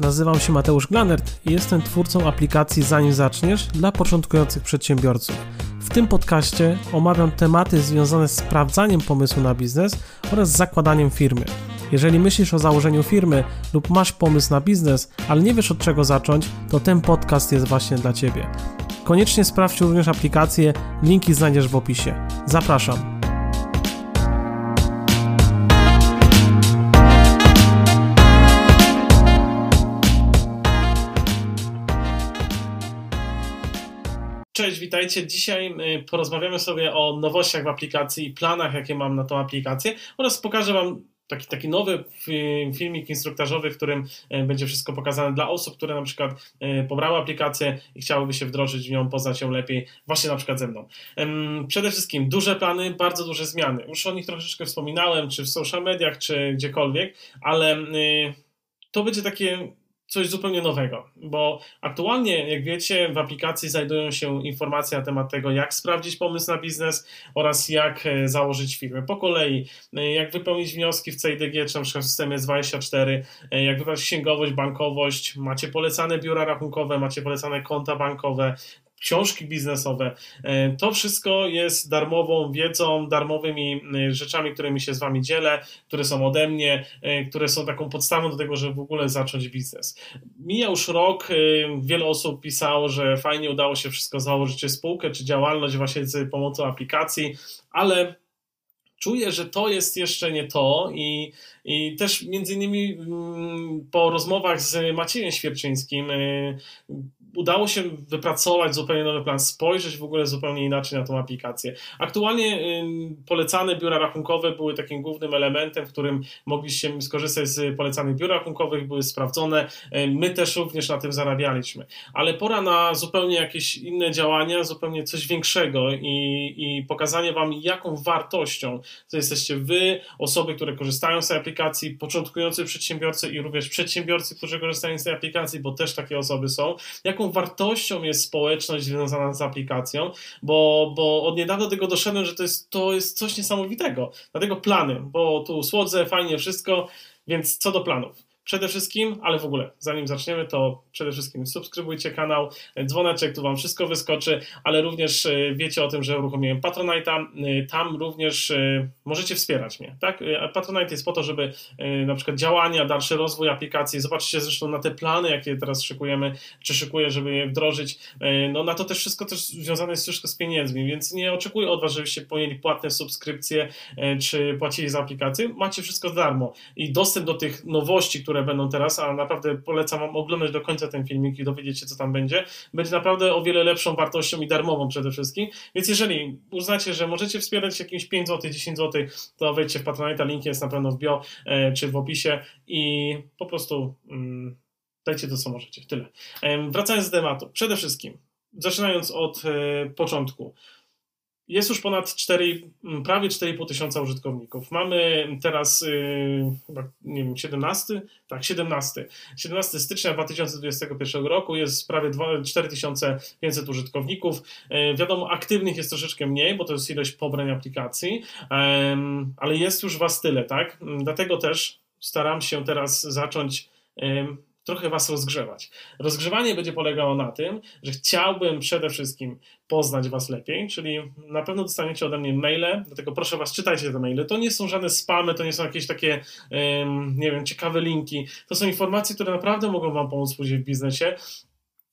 Nazywam się Mateusz Glanert i jestem twórcą aplikacji Zanim Zaczniesz dla początkujących przedsiębiorców. W tym podcaście omawiam tematy związane z sprawdzaniem pomysłu na biznes oraz zakładaniem firmy. Jeżeli myślisz o założeniu firmy lub masz pomysł na biznes, ale nie wiesz od czego zacząć, to ten podcast jest właśnie dla Ciebie. Koniecznie sprawdź również aplikację, linki znajdziesz w opisie. Zapraszam. Witajcie. Dzisiaj y, porozmawiamy sobie o nowościach w aplikacji i planach, jakie mam na tą aplikację oraz pokażę Wam taki, taki nowy filmik instruktażowy, w którym y, będzie wszystko pokazane dla osób, które na przykład y, pobrały aplikację i chciałyby się wdrożyć w nią, poznać ją lepiej, właśnie na przykład ze mną. Przede wszystkim duże plany, bardzo duże zmiany. Już o nich troszeczkę wspominałem, czy w social mediach, czy gdziekolwiek, ale to będzie takie coś zupełnie nowego, bo aktualnie, jak wiecie, w aplikacji znajdują się informacje na temat tego, jak sprawdzić pomysł na biznes oraz jak e, założyć firmę. Po kolei, e, jak wypełnić wnioski w CIDG, czy na przykład w systemie S24, e, jak wybrać księgowość, bankowość, macie polecane biura rachunkowe, macie polecane konta bankowe, książki biznesowe. E, to wszystko jest darmową wiedzą, darmowymi e, rzeczami, którymi się z Wami dzielę, które są ode mnie, e, które są taką podstawą do tego, żeby w ogóle zacząć biznes. Mija już rok, wiele osób pisało, że fajnie udało się wszystko założyć, spółkę, czy działalność właśnie z pomocą aplikacji, ale czuję, że to jest jeszcze nie to i, i też między innymi mm, po rozmowach z Maciejem Świerczyńskim udało się wypracować zupełnie nowy plan, spojrzeć w ogóle zupełnie inaczej na tą aplikację. Aktualnie polecane biura rachunkowe były takim głównym elementem, w którym mogliście skorzystać z polecanych biur rachunkowych, były sprawdzone. My też również na tym zarabialiśmy. Ale pora na zupełnie jakieś inne działania, zupełnie coś większego i, i pokazanie Wam, jaką wartością to jesteście Wy, osoby, które korzystają z tej aplikacji, początkujący przedsiębiorcy i również przedsiębiorcy, którzy korzystają z tej aplikacji, bo też takie osoby są, jaką jaką wartością jest społeczność związana z aplikacją, bo, bo od niedawna tego doszedłem, że to jest, to jest coś niesamowitego. Dlatego plany, bo tu słodzę, fajnie wszystko, więc co do planów. Przede wszystkim, ale w ogóle, zanim zaczniemy, to przede wszystkim subskrybujcie kanał, dzwoneczek, tu Wam wszystko wyskoczy, ale również e, wiecie o tym, że uruchomiłem Patronite'a, e, tam również e, możecie wspierać mnie, tak? Patronite jest po to, żeby na przykład działania, dalszy rozwój aplikacji, zobaczcie zresztą na te plany, jakie teraz szykujemy, czy szykuję, żeby je wdrożyć, no na to też wszystko też związane jest wszystko z pieniędzmi, więc nie oczekuję od Was, żebyście pojęli płatne subskrypcje, czy płacili za aplikację, macie wszystko za darmo i dostęp do tych nowości, które które będą teraz, a naprawdę polecam Wam oglądać do końca ten filmik i dowiedzieć się, co tam będzie. Będzie naprawdę o wiele lepszą wartością i darmową przede wszystkim. Więc jeżeli uznacie, że możecie wspierać jakimś 5 zł, 10 zł, to wejdźcie w Patronite, link jest na pewno w bio e, czy w opisie i po prostu mm, dajcie to, co możecie. Tyle. Wracając do tematu. Przede wszystkim, zaczynając od e, początku. Jest już ponad 4, prawie 4,5 tysiąca użytkowników. Mamy teraz yy, chyba, nie wiem, 17? Tak, 17. 17 stycznia 2021 roku jest prawie 4500 użytkowników. Yy, wiadomo, aktywnych jest troszeczkę mniej, bo to jest ilość pobrań aplikacji, ale jest już Was tyle, tak? Dlatego też staram się teraz zacząć trochę Was rozgrzewać. Rozgrzewanie będzie polegało na tym, że chciałbym przede wszystkim poznać Was lepiej, czyli na pewno dostaniecie ode mnie maile, dlatego proszę Was, czytajcie te maile. To nie są żadne spamy, to nie są jakieś takie, nie wiem, ciekawe linki. To są informacje, które naprawdę mogą Wam pomóc później w biznesie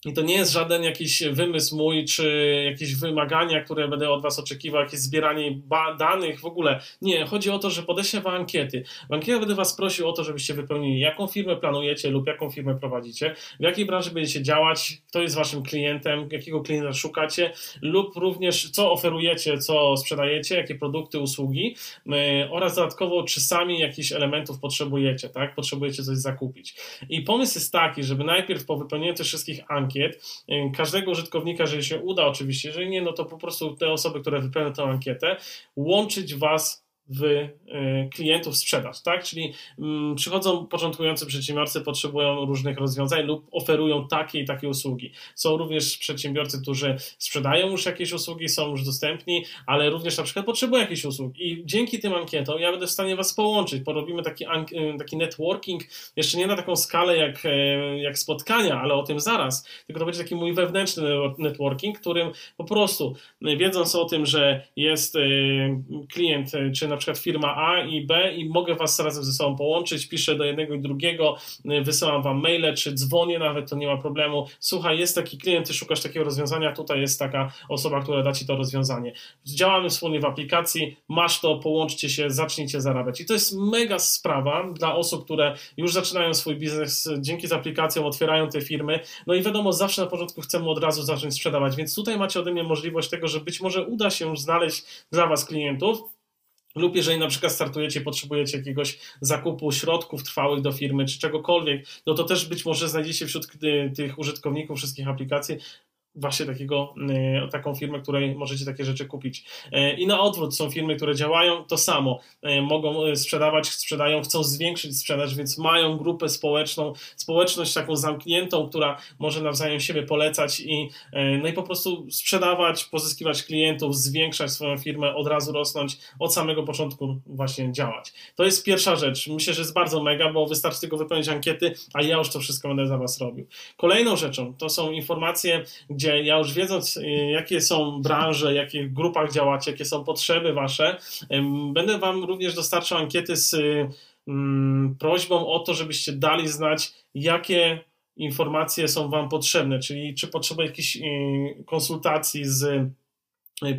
i to nie jest żaden jakiś wymysł mój, czy jakieś wymagania, które będę od Was oczekiwał, jakieś zbieranie danych w ogóle. Nie, chodzi o to, że podeślę Wam ankiety. W ankietach będę Was prosił o to, żebyście wypełnili, jaką firmę planujecie lub jaką firmę prowadzicie, w jakiej branży będziecie działać, kto jest Waszym klientem, jakiego klienta szukacie, lub również co oferujecie, co sprzedajecie, jakie produkty, usługi yy, oraz dodatkowo, czy sami jakichś elementów potrzebujecie, tak? Potrzebujecie coś zakupić. I pomysł jest taki, żeby najpierw po wypełnieniu tych wszystkich ankiet, ankiet. Y, każdego użytkownika, jeżeli się uda oczywiście, jeżeli nie, no to po prostu te osoby, które wypełnią tę ankietę, łączyć Was w y, klientów sprzedaż, tak? Czyli mm, przychodzą początkujący przedsiębiorcy, potrzebują różnych rozwiązań lub oferują takie i takie usługi. Są również przedsiębiorcy, którzy sprzedają już jakieś usługi, są już dostępni, ale również na przykład potrzebują jakichś usług i dzięki tym ankietom ja będę w stanie Was połączyć, porobimy taki, y, taki networking, jeszcze nie na taką skalę jak, e, jak spotkania, ale o tym zaraz, tylko to będzie taki mój wewnętrzny networking, którym po prostu wiedząc o tym, że jest klient, czy na na przykład firma A i B i mogę was razem ze sobą połączyć, piszę do jednego i drugiego, y, wysyłam wam maile, czy dzwonię nawet, to nie ma problemu. Słuchaj, jest taki klient, ty szukasz takiego rozwiązania, tutaj jest taka osoba, która da ci to rozwiązanie. Działamy wspólnie w aplikacji, masz to, połączcie się, zacznijcie zarabiać. I to jest mega sprawa dla osób, które już zaczynają swój biznes dzięki z aplikacją, otwierają te firmy. No i wiadomo, zawsze na początku chcemy od razu zacząć sprzedawać, więc tutaj macie ode mnie możliwość tego, że być może uda się znaleźć dla was klientów, lub jeżeli na przykład startujecie, potrzebujecie jakiegoś zakupu środków trwałych do firmy, czy czegokolwiek, no to też być może znajdziecie wśród tych użytkowników wszystkich aplikacji właśnie takiego, e, taką firmę, której możecie takie rzeczy kupić. E, I na odwrót są firmy, które działają to samo. E, mogą sprzedawać, sprzedają, chcą zwiększyć sprzedaż, więc mają grupę społeczną, społeczność taką zamkniętą, która może nawzajem siebie polecać i, no i po prostu sprzedawać, pozyskiwać klientów, zwiększać swoją firmę, od razu rosnąć, od samego początku właśnie działać. To jest pierwsza rzecz. Myślę, że jest bardzo mega, bo wystarczy tylko wypełnić ankiety, a ja już to wszystko będę za Was robił. Kolejną rzeczą to są informacje, gdzie gdzie ja już wiedząc, y, jakie są branże, w jakich grupach działacie, jakie są potrzeby wasze, będę wam również dostarczał ankiety z mm, prośbą o to, żebyście dali znać, jakie informacje są wam potrzebne, czyli czy potrzeba jakichś y, konsultacji z Y,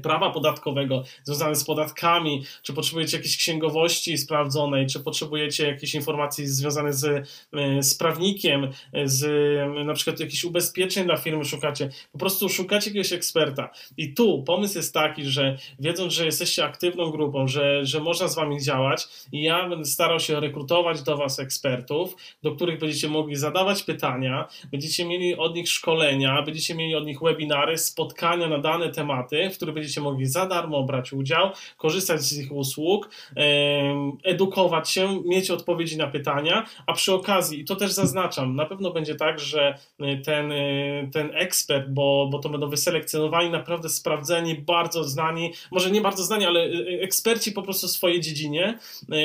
prawa podatkowego związane z podatkami, czy potrzebujecie jakiejś księgowości sprawdzonej, czy potrzebujecie jakiejś informacji związanych z, y, z prawnikiem, z na przykład jakichś ubezpieczeń dla firmy szukacie. Po prostu szukacie jakiegoś eksperta. I tu pomysł jest taki, że wiedząc, że jesteście aktywną grupą, że, że można z wami działać i ja będę starał się rekrutować do was ekspertów, do których będziecie mogli zadawać pytania, będziecie mieli od nich szkolenia, będziecie mieli od nich webinary, spotkania na dane tematy, w których których będziecie mogli za darmo brać udział, korzystać z ich usług, edukować się, mieć odpowiedzi na pytania, a przy okazji, i to też zaznaczam, na pewno będzie tak, że y, ten, y, ten ekspert, bo, bo to będą wyselekcjonowani, naprawdę sprawdzeni, bardzo znani, może nie bardzo znani, ale y, eksperci po prostu w swojej dziedzinie,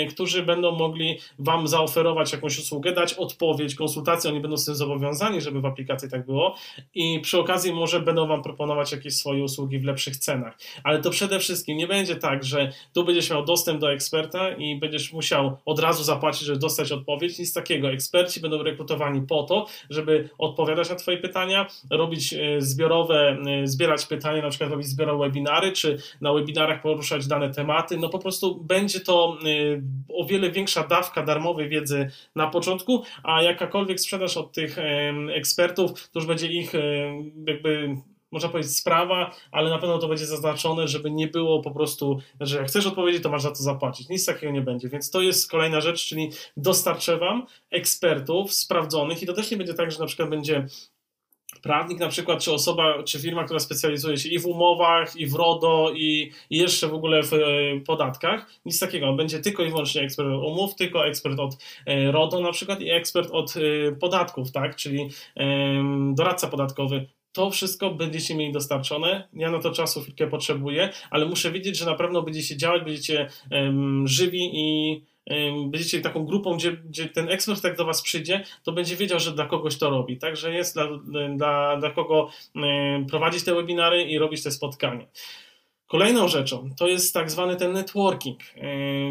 którzy będą mogli Wam zaoferować jakąś usługę, dać odpowiedź, konsultację, oni będą z tym zobowiązani, żeby w aplikacji tak było. I przy okazji może będą Wam proponować jakieś swoje usługi w lepszych cenach cenach. Ale to przede wszystkim nie będzie tak, że tu będziesz miał dostęp do eksperta i będziesz musiał od razu zapłacić, żeby dostać odpowiedź. Nic takiego. Eksperci będą rekrutowani po to, żeby odpowiadać na Twoje pytania, robić e, zbiorowe, e, zbierać pytania, na przykład robić zbiorowe webinary, czy na webinarach poruszać dane tematy. No po prostu będzie to e, o wiele większa dawka darmowej wiedzy na początku, a jakakolwiek sprzedaż od tych ekspertów, to już będzie ich jakby można powiedzieć, sprawa, ale na pewno to będzie zaznaczone, żeby nie było po prostu, że jak chcesz odpowiedzieć, to masz za to zapłacić. Nic takiego nie będzie. Więc to jest kolejna rzecz, czyli dostarczę Wam ekspertów sprawdzonych i to też nie będzie tak, że na przykład będzie prawnik na przykład, czy osoba, czy firma, która specjalizuje się i w umowach, i w RODO, i, i jeszcze w ogóle w e, podatkach. Nic takiego. Będzie tylko i wyłącznie ekspert od umów, tylko ekspert od e, RODO na przykład i ekspert od e, podatków, tak? Czyli doradca podatkowy to wszystko będziecie mieli dostarczone. Ja na to czasu chwilkę potrzebuję, ale muszę wiedzieć, że na pewno będziecie działać, będziecie um, żywi i um, będziecie taką grupą, gdzie, gdzie ten ekspert jak do Was przyjdzie, to będzie wiedział, że dla kogoś to robi. Także jest dla, dla, dla kogo um, prowadzić te webinary i robić te spotkania. Kolejną rzeczą to jest tak zwany ten networking.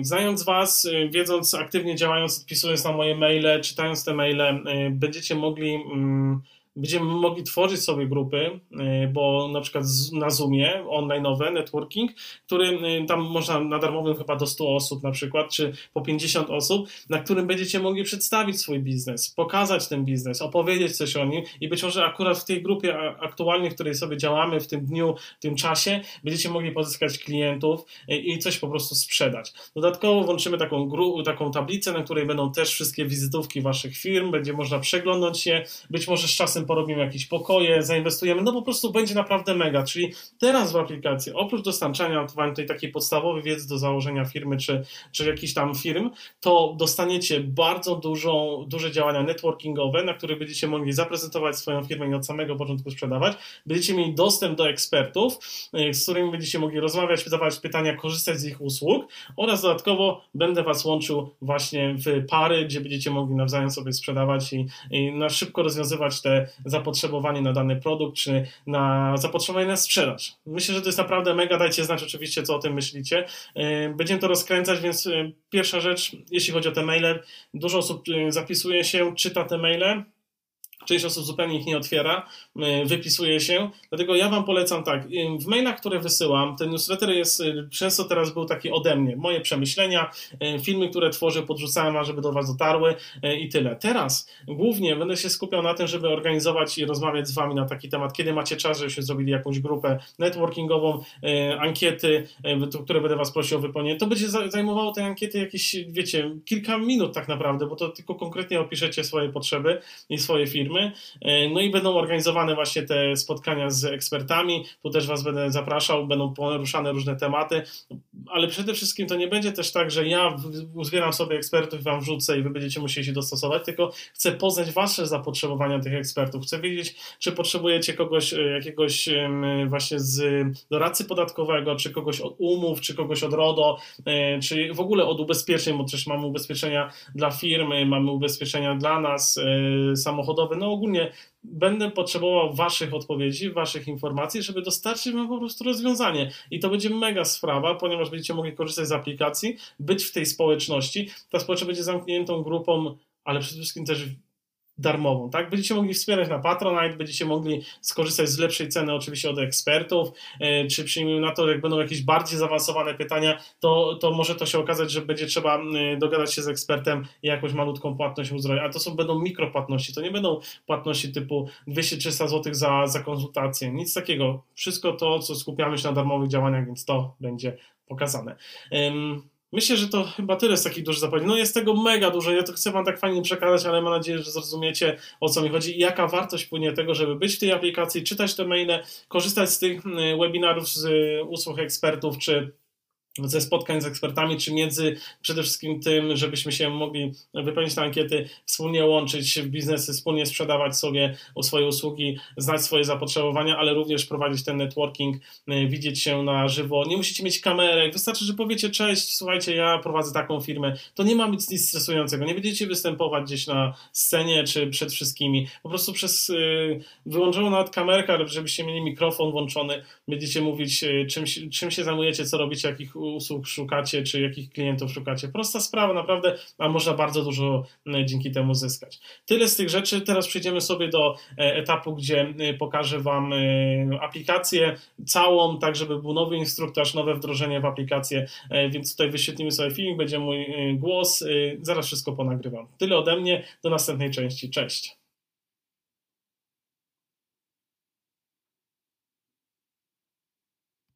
Znając Was, wiedząc, aktywnie działając, odpisując na moje maile, czytając te maile, będziecie mogli mm, będziemy mogli tworzyć sobie grupy, y, bo na przykład na Zoomie online'owe, networking, który y, tam można na darmowym chyba do 100 osób na przykład, czy po 50 osób, na którym będziecie mogli przedstawić swój biznes, pokazać ten biznes, opowiedzieć coś o nim i być może akurat w tej grupie aktualnie, w której sobie działamy, w tym dniu, w tym czasie, będziecie mogli pozyskać klientów y, i coś po prostu sprzedać. Dodatkowo włączymy taką, taką tablicę, na której będą też wszystkie wizytówki waszych firm, będzie można przeglądać je, być może z czasem razem porobimy jakieś pokoje, zainwestujemy, no po prostu będzie naprawdę mega, czyli teraz w aplikacji, oprócz dostarczania wam tej takiej podstawowej wiedzy do założenia firmy, czy, czy jakichś tam firm, to dostaniecie bardzo dużą, duże działania networkingowe, na których będziecie mogli zaprezentować swoją firmę i od samego początku sprzedawać, będziecie mieli dostęp do ekspertów, y, z którymi będziecie mogli rozmawiać, zadawać pytania, korzystać z ich usług. Oraz dodatkowo będę Was łączył właśnie w pary, gdzie będziecie mogli nawzajem sobie sprzedawać i, i na szybko rozwiązywać te zapotrzebowanie na dany produkt, czy na zapotrzebowanie na sprzedaż. Myślę, że to jest naprawdę mega, dajcie znać oczywiście, co o tym myślicie. Y, będziemy to rozkręcać, więc y, pierwsza rzecz, jeśli chodzi o te maile, dużo osób zapisuje się, czyta te maile, Część osób zupełnie ich nie otwiera, y, wypisuje się. Dlatego ja Wam polecam tak. Y, w mailach, które wysyłam, ten newsletter jest y, często teraz był taki ode mnie. Moje przemyślenia, filmy, które tworzę, podrzucałem, żeby do Was dotarły i tyle. Teraz głównie będę się skupiał na tym, żeby organizować i rozmawiać z Wami na taki temat, kiedy macie czas, żebyśmy zrobili jakąś grupę networkingową, ankiety, które będę Was prosił o wypełnienie. To będzie zajmowało te ankiety jakieś, wiecie, kilka minut tak naprawdę, bo to tylko konkretnie opiszecie swoje potrzeby i swoje firmy firmy. E, no i będą organizowane właśnie te spotkania z ekspertami. Tu też Was będę zapraszał, będą poruszane różne tematy, ale przede wszystkim to nie będzie też tak, że ja uzbieram sobie ekspertów i Wam wrzucę i Wy będziecie musieli się dostosować, tylko chcę poznać Wasze zapotrzebowania tych ekspertów. Chcę wiedzieć, czy potrzebujecie kogoś, e, jakiegoś właśnie z doradcy podatkowego, czy kogoś od umów, czy kogoś od RODO, e, czy w ogóle od ubezpieczeń, bo też mamy ubezpieczenia dla firmy, mamy ubezpieczenia dla nas samochodowe, no ogólnie będę potrzebował Waszych odpowiedzi, Waszych informacji, żeby dostarczyć Wam po prostu rozwiązanie. I to będzie mega sprawa, ponieważ będziecie mogli korzystać z aplikacji, być w tej społeczności. Ta społeczność będzie zamkniętą grupą, ale przede wszystkim też darmową, tak? Będziecie mogli wspierać na Patronite, będziecie mogli skorzystać z lepszej ceny oczywiście od ekspertów, e, czy przyjmijmy na to, jak będą jakieś bardziej zaawansowane pytania, to, to może to się okazać, że będzie trzeba dogadać się z ekspertem i jakąś malutką płatność uzdrowić, a to są będą mikropłatności, to nie będą płatności typu 200-300 zł za, za konsultację, nic takiego. Wszystko to, co skupiamy się na darmowych działaniach, więc to będzie pokazane. Myślę, że to chyba tyle z takich dużych zapowiedzi. No jest tego mega dużo, ja to chcę Wam tak fajnie przekazać, ale mam nadzieję, że zrozumiecie o co mi chodzi i jaka wartość płynie tego, żeby być w tej aplikacji, czytać te maile, korzystać z tych mm, webinarów, z y, usług ekspertów, czy ze spotkań z ekspertami, czy między przede wszystkim tym, żebyśmy się mogli wypełnić te ankiety, wspólnie łączyć w biznesy, wspólnie sprzedawać sobie swoje usługi, znać swoje zapotrzebowania, ale również prowadzić ten networking, y, widzieć się na żywo. Nie musicie mieć kamerek, wystarczy, że powiecie cześć, słuchajcie, ja prowadzę taką firmę. To nie ma być nic stresującego. Nie będziecie występować gdzieś na scenie czy przed wszystkimi. Po prostu przez y, wyłączoną nawet kamerkę, żebyście mieli mikrofon włączony, będziecie mówić y, czym, czym się zajmujecie, co robicie, jakich usług szukacie, czy jakich klientów szukacie. Prosta sprawa, naprawdę, a można bardzo dużo e, dzięki temu zyskać. Tyle z tych rzeczy. Teraz przejdziemy sobie do e, etapu, gdzie e, pokażę Wam aplikację całą, tak żeby był nowy instruktaż, nowe wdrożenie w aplikację, więc tutaj wyświetlimy sobie filmik, będzie mój głos, zaraz wszystko ponagrywam. Tyle ode mnie, do następnej części. Cześć!